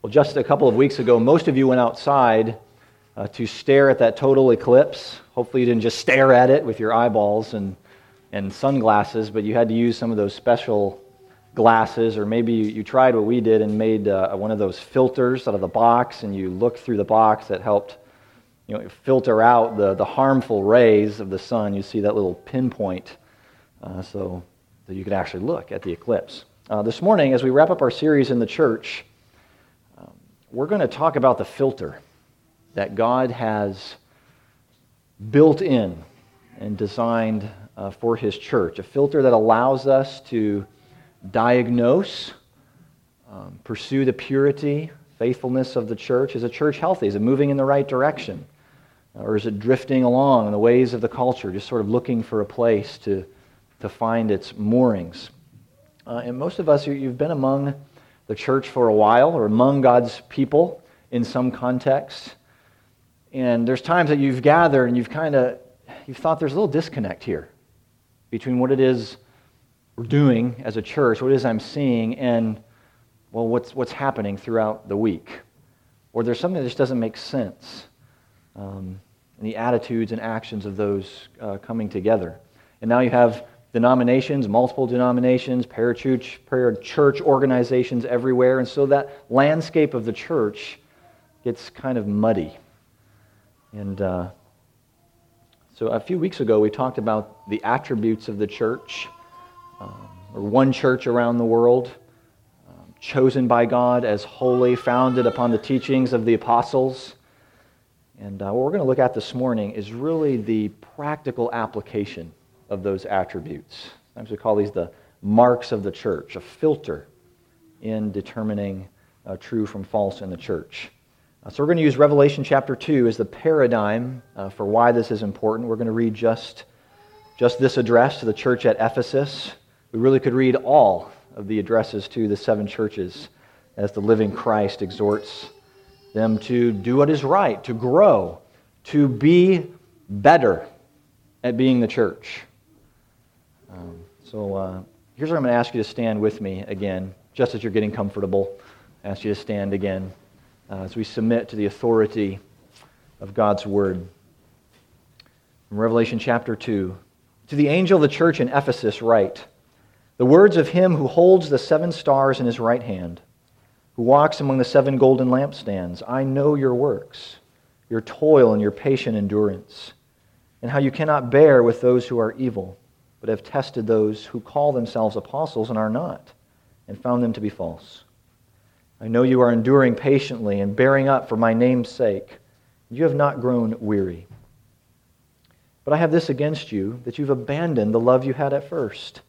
Well, just a couple of weeks ago, most of you went outside uh, to stare at that total eclipse. Hopefully, you didn't just stare at it with your eyeballs and, and sunglasses, but you had to use some of those special glasses, or maybe you, you tried what we did and made uh, one of those filters out of the box, and you looked through the box that helped you know, filter out the, the harmful rays of the sun. You see that little pinpoint uh, so that you could actually look at the eclipse. Uh, this morning, as we wrap up our series in the church, we're going to talk about the filter that God has built in and designed uh, for His church. A filter that allows us to diagnose, um, pursue the purity, faithfulness of the church. Is a church healthy? Is it moving in the right direction? Or is it drifting along in the ways of the culture, just sort of looking for a place to, to find its moorings? Uh, and most of us, you've been among the church for a while or among God's people in some context. And there's times that you've gathered and you've kind of you've thought there's a little disconnect here between what it is we're doing as a church, what it is I'm seeing, and well, what's what's happening throughout the week, or there's something that just doesn't make sense, um, in the attitudes and actions of those uh, coming together. And now you have denominations, multiple denominations, parachurch, parachurch organizations everywhere. And so that landscape of the church gets kind of muddy. And uh, so a few weeks ago, we talked about the attributes of the church, um, or one church around the world, um, chosen by God as holy, founded upon the teachings of the apostles. And uh, what we're going to look at this morning is really the practical application of those attributes. Sometimes we call these the marks of the church, a filter in determining uh, true from false in the church. Uh, so we're going to use Revelation chapter 2 as the paradigm uh, for why this is important. We're going to read just, just this address to the church at Ephesus. We really could read all of the addresses to the seven churches as the living Christ exhorts them to do what is right, to grow, to be better at being the church. Um, so uh, here's where I'm going to ask you to stand with me again, just as you're getting comfortable. I ask you to stand again uh, as we submit to the authority of God's Word. From Revelation chapter 2 To the angel of the church in Ephesus, write The words of him who holds the seven stars in his right hand, who walks among the seven golden lampstands. I know your works, your toil, and your patient endurance, and how you cannot bear with those who are evil but have tested those who call themselves apostles and are not, and found them to be false. I know you are enduring patiently and bearing up for my name's sake. You have not grown weary. But I have this against you, that you've abandoned the love you had at first.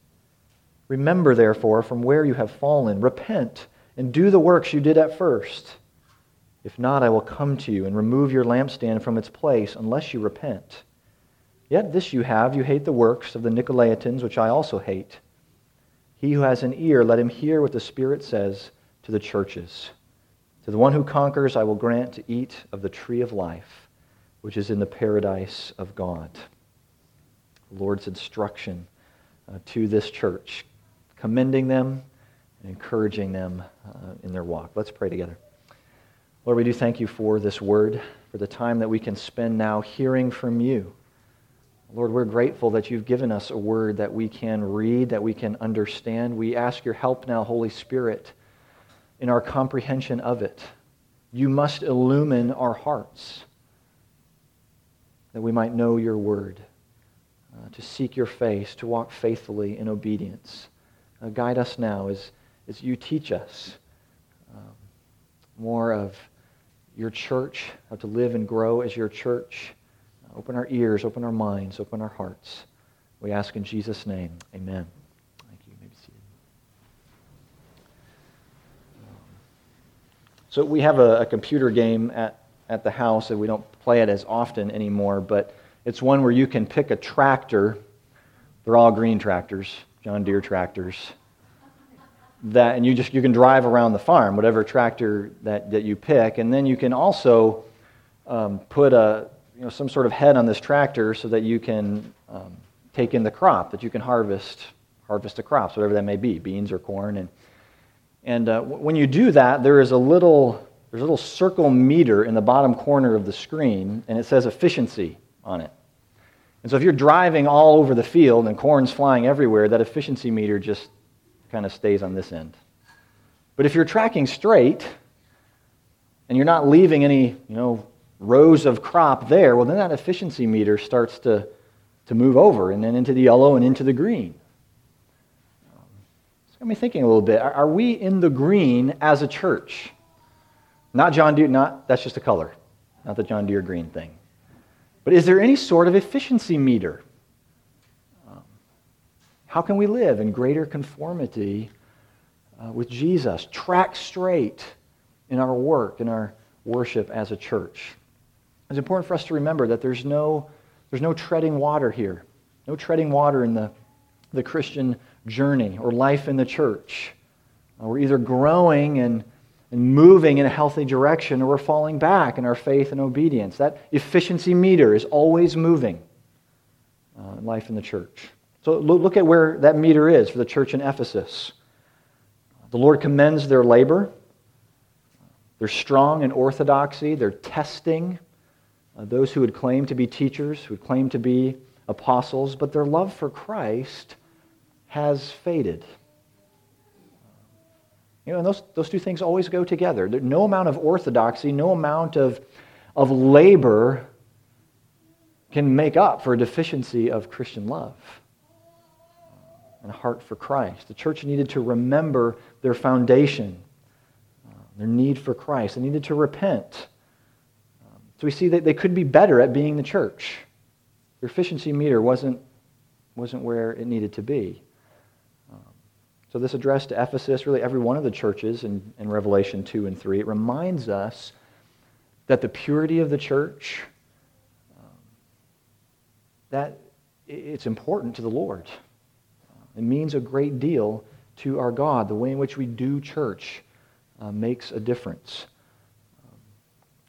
Remember, therefore, from where you have fallen. Repent and do the works you did at first. If not, I will come to you and remove your lampstand from its place unless you repent. Yet this you have, you hate the works of the Nicolaitans, which I also hate. He who has an ear, let him hear what the Spirit says to the churches. To the one who conquers, I will grant to eat of the tree of life, which is in the paradise of God. The Lord's instruction uh, to this church, commending them and encouraging them uh, in their walk. Let's pray together. Lord, we do thank you for this word, for the time that we can spend now hearing from you. Lord, we're grateful that you've given us a word that we can read, that we can understand. We ask your help now, Holy Spirit, in our comprehension of it. You must illumine our hearts that we might know your word, uh, to seek your face, to walk faithfully in obedience. Uh, guide us now as, as you teach us um, more of your church, how to live and grow as your church. Open our ears, open our minds, open our hearts. We ask in Jesus' name. Amen. Thank you. you may seated. So we have a, a computer game at, at the house, and we don't play it as often anymore, but it's one where you can pick a tractor. They're all green tractors, John Deere tractors. That, and you just you can drive around the farm, whatever tractor that, that you pick, and then you can also um, put a you know, some sort of head on this tractor so that you can um, take in the crop, that you can harvest, harvest the crops, whatever that may be, beans or corn. And, And uh, when you do that, there is a little, there's a little circle meter in the bottom corner of the screen, and it says efficiency on it. And so if you're driving all over the field and corn's flying everywhere, that efficiency meter just kind of stays on this end. But if you're tracking straight and you're not leaving any, you know, rows of crop there, well, then that efficiency meter starts to, to move over and then into the yellow and into the green. It's got me thinking a little bit. Are, are we in the green as a church? Not John Deere, not, that's just a color, not the John Deere green thing. But is there any sort of efficiency meter? Um, how can we live in greater conformity uh, with Jesus? Track straight in our work, in our worship as a church. It's important for us to remember that there's no, there's no treading water here, no treading water in the, the Christian journey or life in the church. Uh, we're either growing and, and moving in a healthy direction or we're falling back in our faith and obedience. That efficiency meter is always moving uh, in life in the church. So look at where that meter is for the church in Ephesus. The Lord commends their labor. They're strong in orthodoxy. They're testing uh, those who would claim to be teachers, who would claim to be apostles, but their love for Christ has faded. You know, and those, those two things always go together. No amount of orthodoxy, no amount of, of labor can make up for a deficiency of Christian love and a heart for Christ. The church needed to remember their foundation, uh, their need for Christ. They needed to repent. Um, so we see that they could be better at being the church. Their efficiency meter wasn't, wasn't where it needed to be. Um, so this address to Ephesus, really every one of the churches in, in Revelation 2 and 3, it reminds us that the purity of the church, um, that it's important to the Lord. It means a great deal to our God. The way in which we do church uh, makes a difference.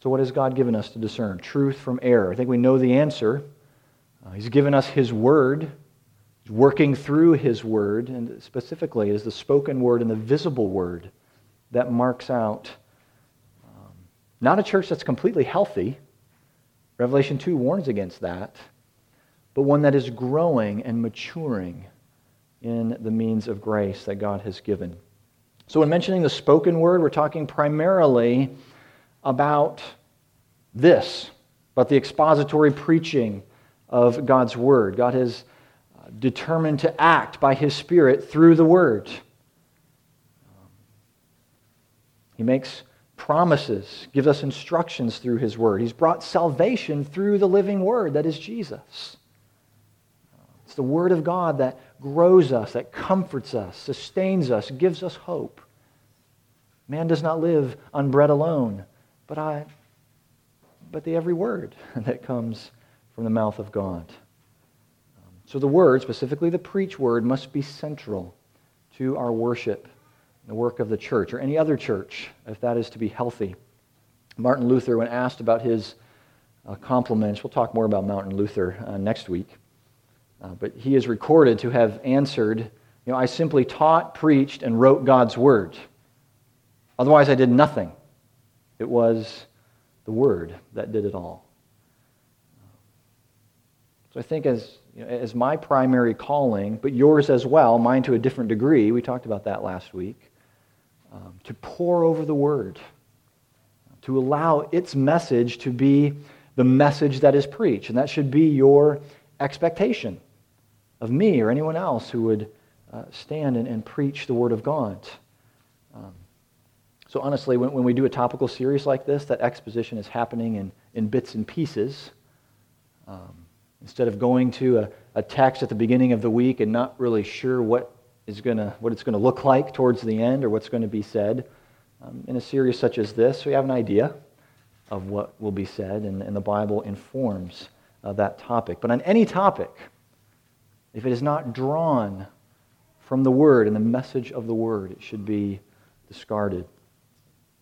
So, what has God given us to discern? Truth from error. I think we know the answer. Uh, he's given us His Word. He's working through His Word, and specifically, it is the spoken Word and the visible Word that marks out um, not a church that's completely healthy. Revelation 2 warns against that, but one that is growing and maturing in the means of grace that God has given. So, in mentioning the spoken word, we're talking primarily about this, about the expository preaching of God's word. God has uh, determined to act by his Spirit through the word. He makes promises, gives us instructions through his word. He's brought salvation through the living word that is Jesus. It's the word of God that grows us, that comforts us, sustains us, gives us hope. Man does not live on bread alone, but, I, but the every word that comes from the mouth of God. So the word, specifically the preach word, must be central to our worship, the work of the church, or any other church, if that is to be healthy. Martin Luther, when asked about his uh, compliments, we'll talk more about Martin Luther uh, next week. Uh, but he is recorded to have answered, you know, I simply taught, preached, and wrote God's word. Otherwise, I did nothing. It was the word that did it all. So I think as, you know, as my primary calling, but yours as well, mine to a different degree, we talked about that last week, um, to pour over the word, to allow its message to be the message that is preached. And that should be your expectation of me or anyone else who would uh, stand and, and, preach the Word of God. So, honestly, when, when we do a topical series like this, that exposition is happening in, in bits and pieces. Um, instead of going to a, a text at the beginning of the week and not really sure what, is gonna, what it's going to look like towards the end or what's going to be said, um, in a series such as this, we have an idea of what will be said, and, and the Bible informs uh, that topic. But on any topic, if it is not drawn from the Word and the message of the Word, it should be discarded.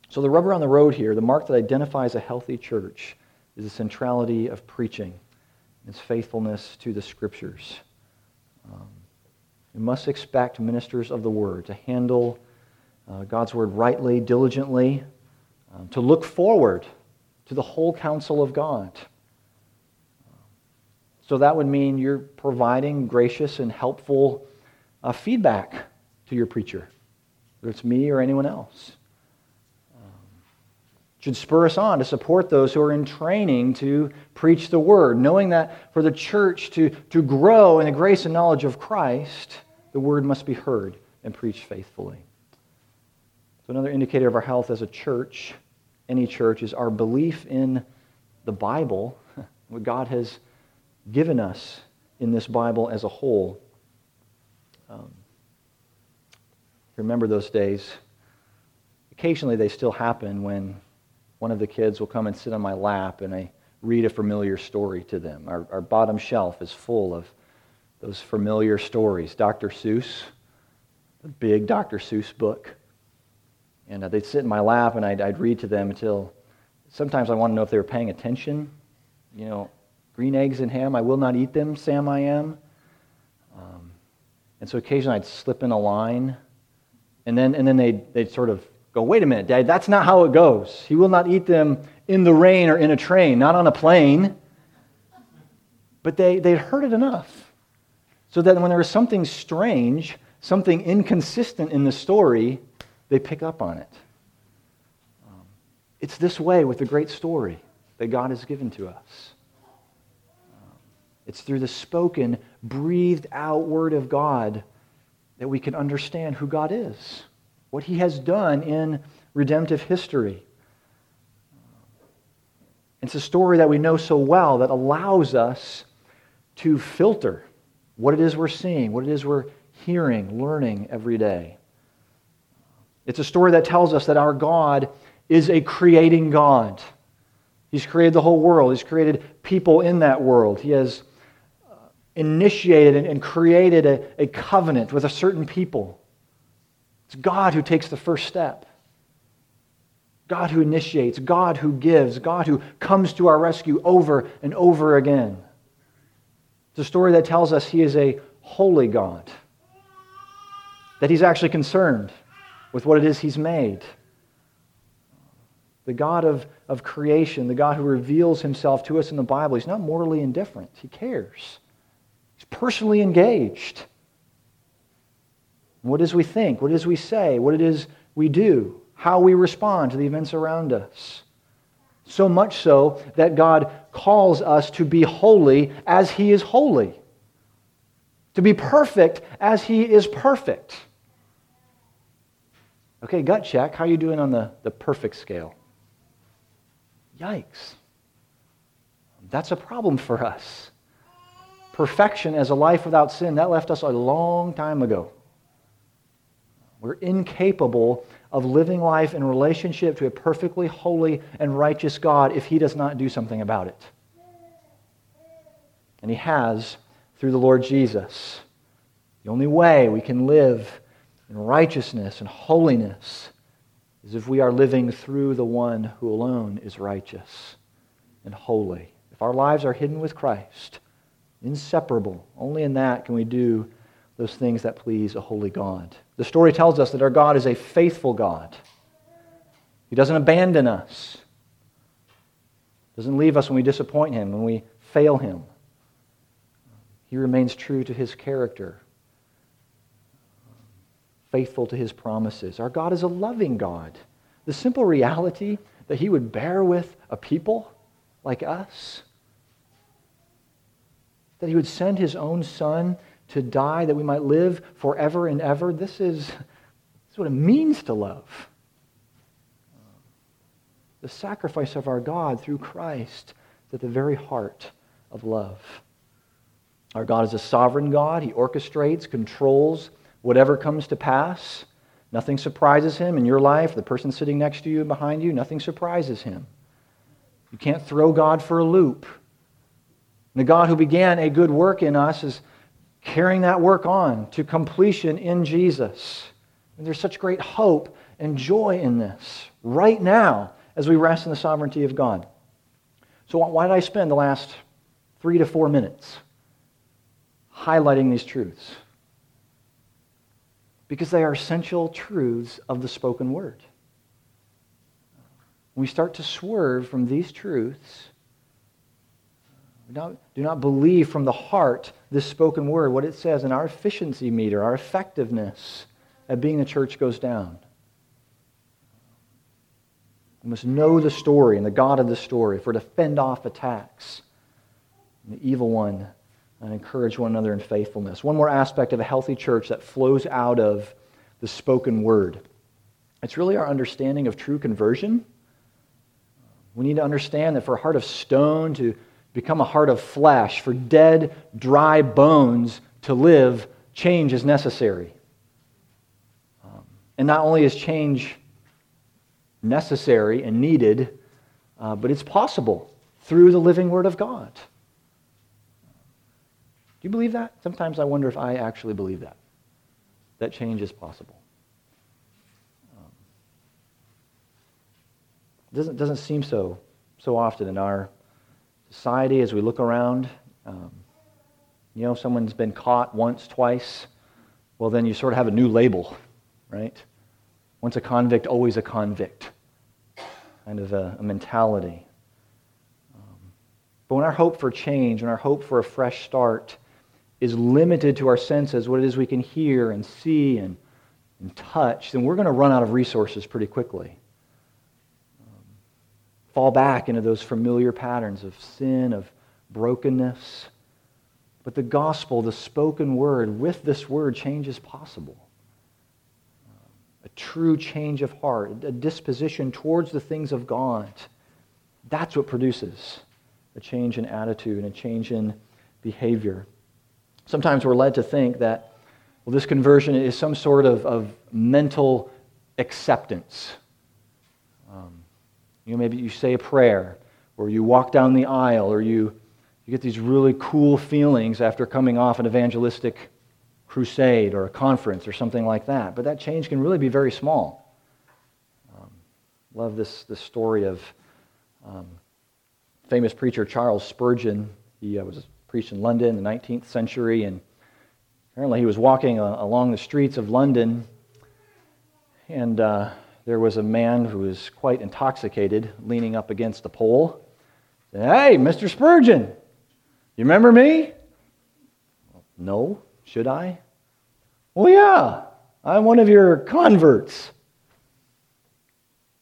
So, the rubber on the road here, the mark that identifies a healthy church, is the centrality of preaching, its faithfulness to the Scriptures. Um, we must expect ministers of the Word to handle uh, God's word rightly, diligently, um, to look forward to the whole counsel of God. So that would mean you're providing gracious and helpful uh, feedback to your preacher, whether it's me or anyone else. Should spur us on to support those who are in training to preach the word, knowing that for the church to, to grow in the grace and knowledge of Christ, the word must be heard and preached faithfully. So, another indicator of our health as a church, any church, is our belief in the Bible, what God has given us in this Bible as a whole. Um, remember those days? Occasionally they still happen when one of the kids will come and sit on my lap and I read a familiar story to them. Our, our bottom shelf is full of those familiar stories. Dr. Seuss, the big Dr. Seuss book. And uh, they'd sit in my lap and I'd, I'd read to them until sometimes I want to know if they were paying attention. You know, green eggs and ham, I will not eat them, Sam I am. Um, and so occasionally I'd slip in a line. And then, and then they'd, they'd sort of go, wait a minute, Dad, that's not how it goes. He will not eat them in the rain or in a train, not on a plane. But they, they'd heard it enough. So that when there was something strange, something inconsistent in the story, they pick up on it. Um, it's this way with the great story that God has given to us. Um, it's through the spoken, breathed out word of God that we can understand who God is, what He has done in redemptive history. It's a story that we know so well that allows us to filter what it is we're seeing, what it is we're hearing, learning every day. It's a story that tells us that our God is a creating God. He's created the whole world, He's created people in that world. He has uh, initiated and created a, a covenant with a certain people. It's God who takes the first step. God who initiates, God who gives, God who comes to our rescue over and over again. It's a story that tells us He is a holy God, that He's actually concerned with what it is He's made. The God of, of creation, the God who reveals Himself to us in the Bible, He's not morally indifferent. He cares, He's personally engaged. What is we think, what is we say, what it is we do, how we respond to the events around us. So much so that God calls us to be holy as He is holy, to be perfect as He is perfect. Okay, gut check. How are you doing on the, the perfect scale? Yikes. That's a problem for us. Perfection as a life without sin, that left us a long time ago. We're incapable of living life in relationship to a perfectly holy and righteous God if He does not do something about it. And He has through the Lord Jesus. The only way we can live in righteousness and holiness is if we are living through the one who alone is righteous and holy. If our lives are hidden with Christ, inseparable, only in that can we do those things that please a holy God. The story tells us that our God is a faithful God. He doesn't abandon us. Doesn't leave us when we disappoint him, when we fail him. He remains true to his character faithful to his promises. Our God is a loving God. The simple reality that he would bear with a people like us, that he would send his own son to die that we might live forever and ever, this is, this is what it means to love. The sacrifice of our God through Christ is at the very heart of love. Our God is a sovereign God. He orchestrates, controls, whatever comes to pass. Nothing surprises him in your life, the person sitting next to you behind you, nothing surprises him. You can't throw God for a loop. And the God who began a good work in us is carrying that work on to completion in Jesus. And there's such great hope and joy in this right now as we rest in the sovereignty of God. So, why did I spend the last three to four minutes highlighting these truths? because they are essential truths of the spoken word. When we start to swerve from these truths, not, do not believe from the heart this spoken word, what it says, and our efficiency meter, our effectiveness at being a church goes down. We must know the story and the God of the story for to fend off attacks and the evil one and encourage one another in faithfulness. One more aspect of a healthy church that flows out of the spoken word. It's really our understanding of true conversion. We need to understand that for a heart of stone to become a heart of flesh, for dead, dry bones to live, change is necessary. Um, and not only is change necessary and needed, uh, but it's possible through the living Word of God. Do you believe that? Sometimes I wonder if I actually believe that. That change is possible. Um, doesn't, doesn't seem so so often in our society as we look around. Um, you know, someone's been caught once, twice. Well, then you sort of have a new label, right? Once a convict, always a convict. Kind of a, a mentality. Um, but when our hope for change, when our hope for a fresh start is limited to our senses, what it is we can hear and see and, and touch, then we're going to run out of resources pretty quickly fall back into those familiar patterns of sin, of brokenness. But the gospel, the spoken word, with this word, change is possible. A true change of heart, a disposition towards the things of God. That's what produces a change in attitude and a change in behavior. Sometimes we're led to think that, well, this conversion is some sort of, of mental acceptance. You know, maybe you say a prayer, or you walk down the aisle, or you, you get these really cool feelings after coming off an evangelistic crusade or a conference or something like that. But that change can really be very small. Um, love this, this story of um, famous preacher Charles Spurgeon. He uh, was preached in London in the 19th century, and apparently he was walking uh, along the streets of London, and uh, there was a man who was quite intoxicated leaning up against a pole. Hey, Mr. Spurgeon, you remember me? No, should I? Well, yeah, I'm one of your converts.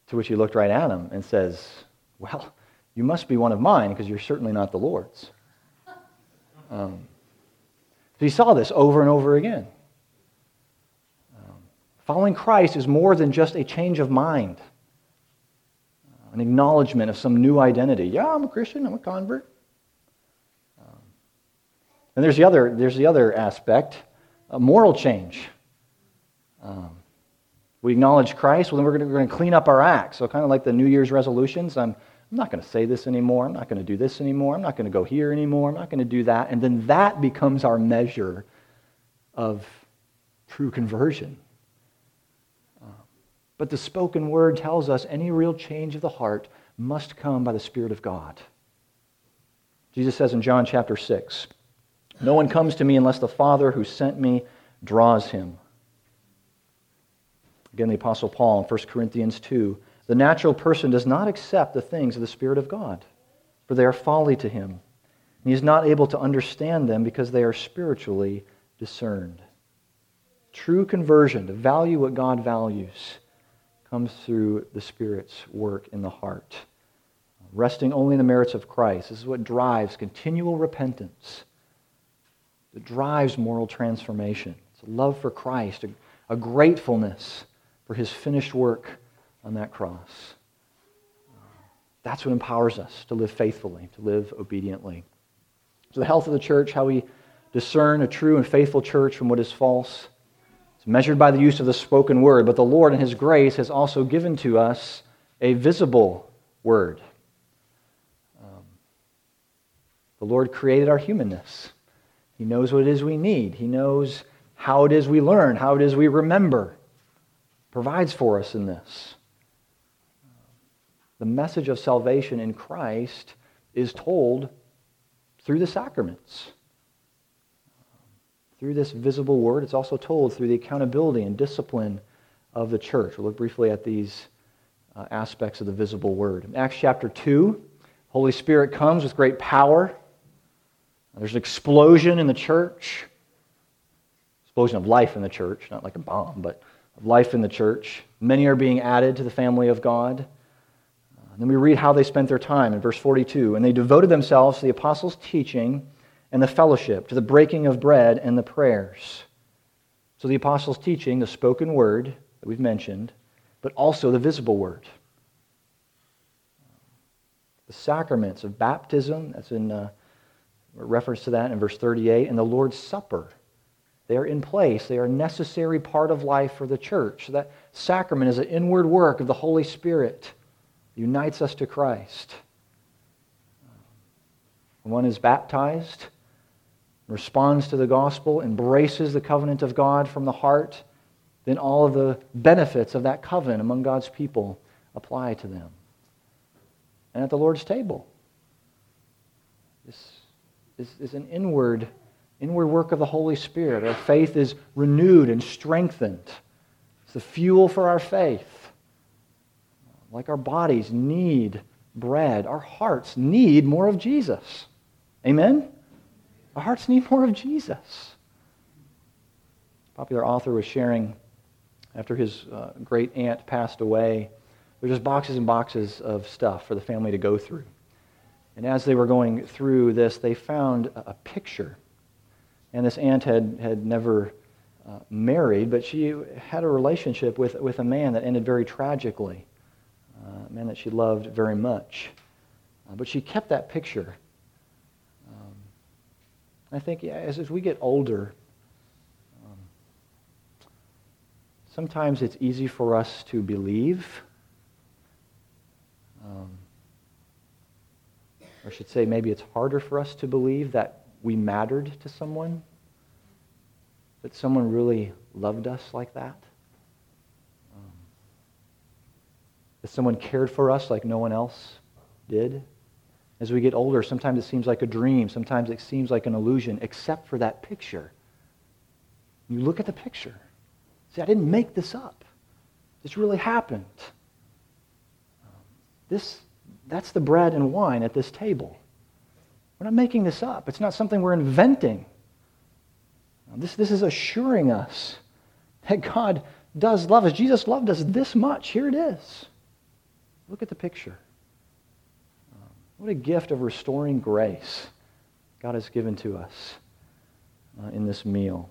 To which he looked right at him and says, Well, you must be one of mine because you're certainly not the Lord's. Um, so he saw this over and over again. Following Christ is more than just a change of mind, an acknowledgement of some new identity. Yeah, I'm a Christian, I'm a convert. Um, and there's the other, there's the other aspect, a moral change. Um, we acknowledge Christ, well, then we're going to clean up our acts. So, kind of like the New Year's resolutions, I'm, I'm not going to say this anymore. I'm not going to do this anymore. I'm not going to go here anymore. I'm not going to do that. And then that becomes our measure of true conversion. But the spoken word tells us any real change of the heart must come by the Spirit of God. Jesus says in John chapter 6, No one comes to me unless the Father who sent me draws him. Again, the Apostle Paul in 1 Corinthians 2 The natural person does not accept the things of the Spirit of God, for they are folly to him. And he is not able to understand them because they are spiritually discerned. True conversion, to value what God values, comes through the Spirit's work in the heart. Resting only in the merits of Christ. This is what drives continual repentance. It drives moral transformation. It's a love for Christ, a, a gratefulness for his finished work on that cross. That's what empowers us to live faithfully, to live obediently. So, the health of the church, how we discern a true and faithful church from what is false measured by the use of the spoken word, but the Lord in His grace has also given to us a visible word. Um, the Lord created our humanness. He knows what it is we need. He knows how it is we learn, how it is we remember. Provides for us in this. The message of salvation in Christ is told through the sacraments through this visible word. It's also told through the accountability and discipline of the church. We'll look briefly at these uh, aspects of the visible word. In Acts chapter 2, Holy Spirit comes with great power. There's an explosion in the church. Explosion of life in the church, not like a bomb, but of life in the church. Many are being added to the family of God. Uh, then we read how they spent their time in verse 42. And they devoted themselves to the apostles' teaching and the fellowship, to the breaking of bread and the prayers. So the apostles' teaching, the spoken word that we've mentioned, but also the visible word. The sacraments of baptism, that's in uh, reference to that in verse 38, and the Lord's Supper. They are in place. They are a necessary part of life for the church. That sacrament is an inward work of the Holy Spirit. It unites us to Christ. When one is baptized, responds to the gospel, embraces the covenant of God from the heart, then all of the benefits of that covenant among God's people apply to them. And at the Lord's table, this is, is an inward, inward work of the Holy Spirit. Our faith is renewed and strengthened. It's the fuel for our faith. Like our bodies need bread, our hearts need more of Jesus. Amen? Our hearts need more of Jesus. A popular author was sharing after his uh, great aunt passed away. There were just boxes and boxes of stuff for the family to go through. And as they were going through this, they found a, a picture. And this aunt had, had never uh, married, but she had a relationship with, with a man that ended very tragically, uh, a man that she loved very much. Uh, but she kept that picture I think as, as we get older, um, sometimes it's easy for us to believe, um, or I should say, maybe it's harder for us to believe that we mattered to someone, that someone really loved us like that. Um, that someone cared for us like no one else did. As we get older, sometimes it seems like a dream, sometimes it seems like an illusion, except for that picture. You look at the picture. See, I didn't make this up. This really happened. This, that's the bread and wine at this table. We're not making this up. It's not something we're inventing. This, this is assuring us that God does love us. Jesus loved us this much. Here it is. Look at the picture. What a gift of restoring grace God has given to us uh, in this meal.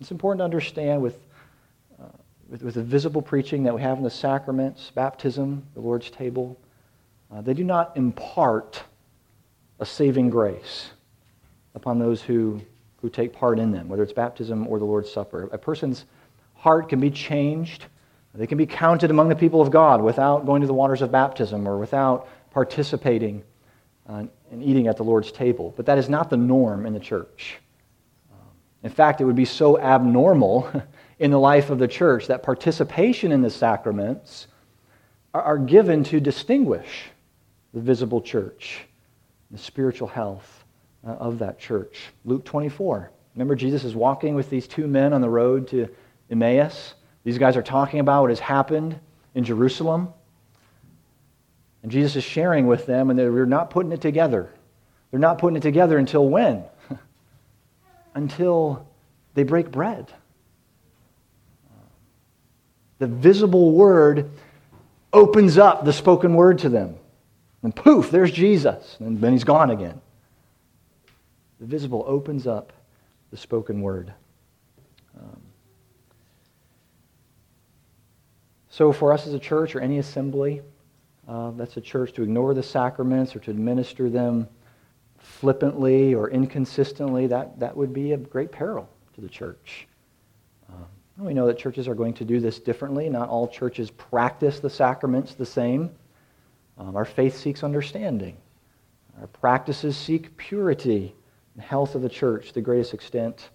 It's important to understand with, uh, with, with, the visible preaching that we have in the sacraments, baptism, the Lord's table, uh, they do not impart a saving grace upon those who, who take part in them, whether it's baptism or the Lord's Supper. A person's heart can be changed. They can be counted among the people of God without going to the waters of baptism or without participating uh, and eating at the Lord's table. But that is not the norm in the church. Um, in fact, it would be so abnormal in the life of the church that participation in the sacraments are, are given to distinguish the visible church, the spiritual health uh, of that church. Luke 24. Remember, Jesus is walking with these two men on the road to Emmaus. These guys are talking about what has happened in Jerusalem. And Jesus is sharing with them, and they're not putting it together. They're not putting it together until when? until they break bread. The visible word opens up the spoken word to them. And poof, there's Jesus. And then he's gone again. The visible opens up the spoken word. Um, so, for us as a church or any assembly, uh, that's a church to ignore the sacraments or to administer them flippantly or inconsistently, that, that would be a great peril to the church. Um, we know that churches are going to do this differently. Not all churches practice the sacraments the same. Um, our faith seeks understanding. Our practices seek purity and health of the church to the greatest extent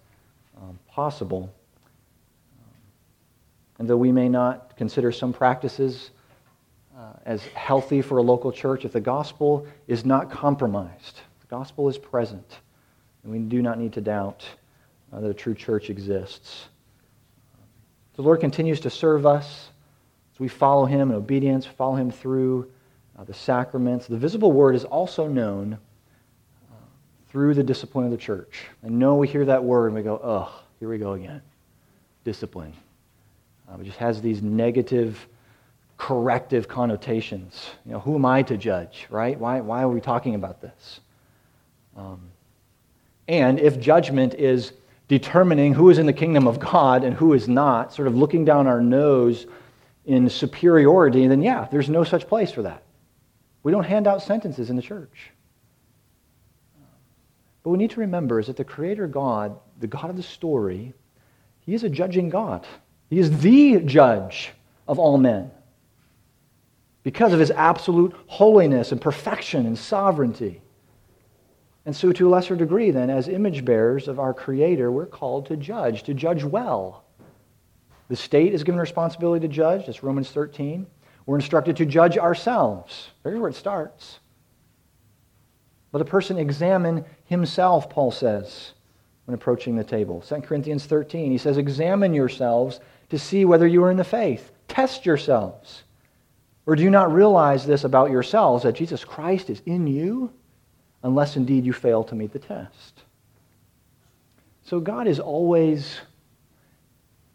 um, possible. And though we may not consider some practices uh, as healthy for a local church if the gospel is not compromised. The gospel is present, and we do not need to doubt uh, that a true church exists. The Lord continues to serve us as we follow Him in obedience, follow Him through uh, the sacraments. The visible word is also known uh, through the discipline of the church. I know we hear that word and we go, ugh, here we go again. Discipline. Uh, it just has these negative, corrective connotations. You know, who am I to judge, right? Why, why are we talking about this? Um, and if judgment is determining who is in the kingdom of God and who is not, sort of looking down our nose in superiority, then yeah, there's no such place for that. We don't hand out sentences in the church. But we need to remember is that the Creator God, the God of the story, He is a judging God. He is the judge of all men because of His absolute holiness and perfection and sovereignty. And so, to a lesser degree, then, as image bearers of our Creator, we're called to judge, to judge well. The state is given responsibility to judge. That's Romans 13. We're instructed to judge ourselves. There's where it starts. Let a person examine himself, Paul says, when approaching the table. 2 Corinthians 13, he says, Examine yourselves to see whether you are in the faith. Test yourselves. Or do you not realize this about yourselves, that Jesus Christ is in you? unless indeed you fail to meet the test. So God is always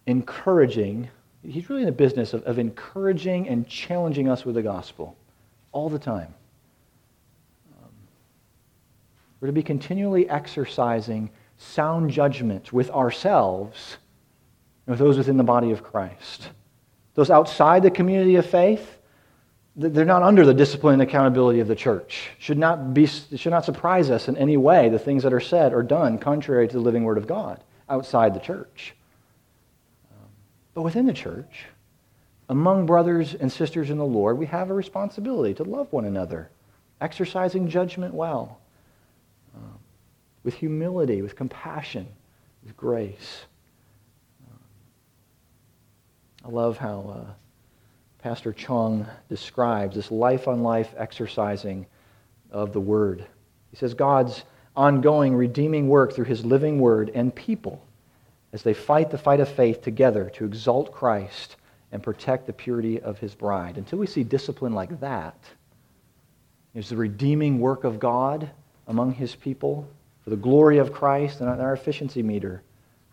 encouraging, He's really in the business of, of encouraging and challenging us with the gospel all the time. We're to be continually exercising sound judgment with ourselves and with those within the body of Christ. Those outside the community of faith, they're not under the discipline and accountability of the church. Should not be should not surprise us in any way the things that are said or done contrary to the living word of God outside the church. Um, but within the church, among brothers and sisters in the Lord, we have a responsibility to love one another, exercising judgment well, um, with humility, with compassion, with grace. Um, I love how. Uh, Pastor Chung describes this life on life exercising of the Word. He says God's ongoing redeeming work through His living Word and people as they fight the fight of faith together to exalt Christ and protect the purity of His bride. Until we see discipline like that, is the redeeming work of God among His people for the glory of Christ, and our efficiency meter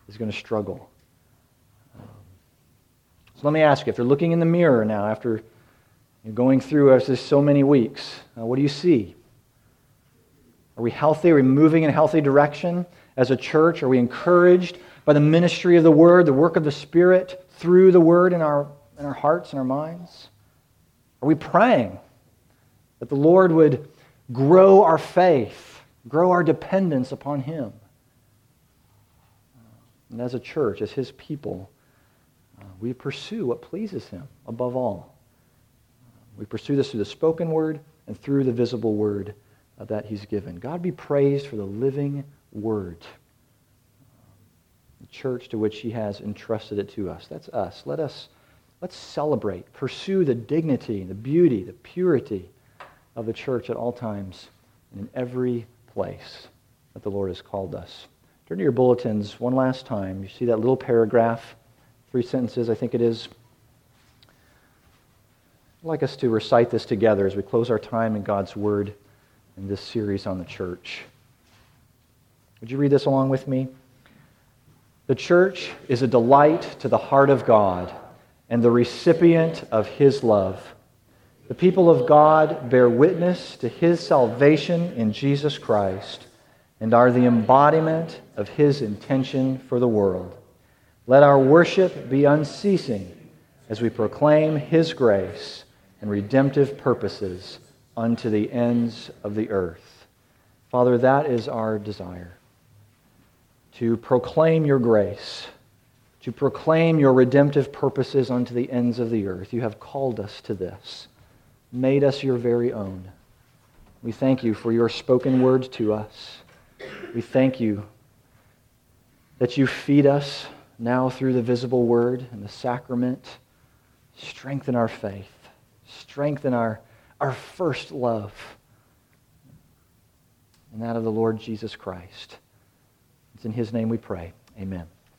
is going to struggle. So let me ask you, if you're looking in the mirror now after going through this so many weeks, uh, what do you see? Are we healthy? Are we moving in a healthy direction as a church? Are we encouraged by the ministry of the Word, the work of the Spirit through the Word in our, in our hearts and our minds? Are we praying that the Lord would grow our faith, grow our dependence upon Him? And as a church, as His people, Uh, we pursue what pleases him above all. Uh, we pursue this through the spoken word and through the visible word uh, that he's given. God be praised for the living word, uh, the church to which he has entrusted it to us. That's us. Let us let's celebrate, pursue the dignity, the beauty, the purity of the church at all times and in every place that the Lord has called us. Turn to your bulletins one last time. You see that little paragraph three sentences, I think it is. I'd like us to recite this together as we close our time in God's Word in this series on the church. Would you read this along with me? The church is a delight to the heart of God and the recipient of His love. The people of God bear witness to His salvation in Jesus Christ and are the embodiment of His intention for the world. Let our worship be unceasing as we proclaim His grace and redemptive purposes unto the ends of the earth. Father, that is our desire to proclaim your grace, to proclaim your redemptive purposes unto the ends of the earth. You have called us to this, made us your very own. We thank you for your spoken word to us. We thank you that you feed us now through the visible word and the sacrament, strengthen our faith, strengthen our, our first love, and that of the Lord Jesus Christ. It's in his name we pray. Amen.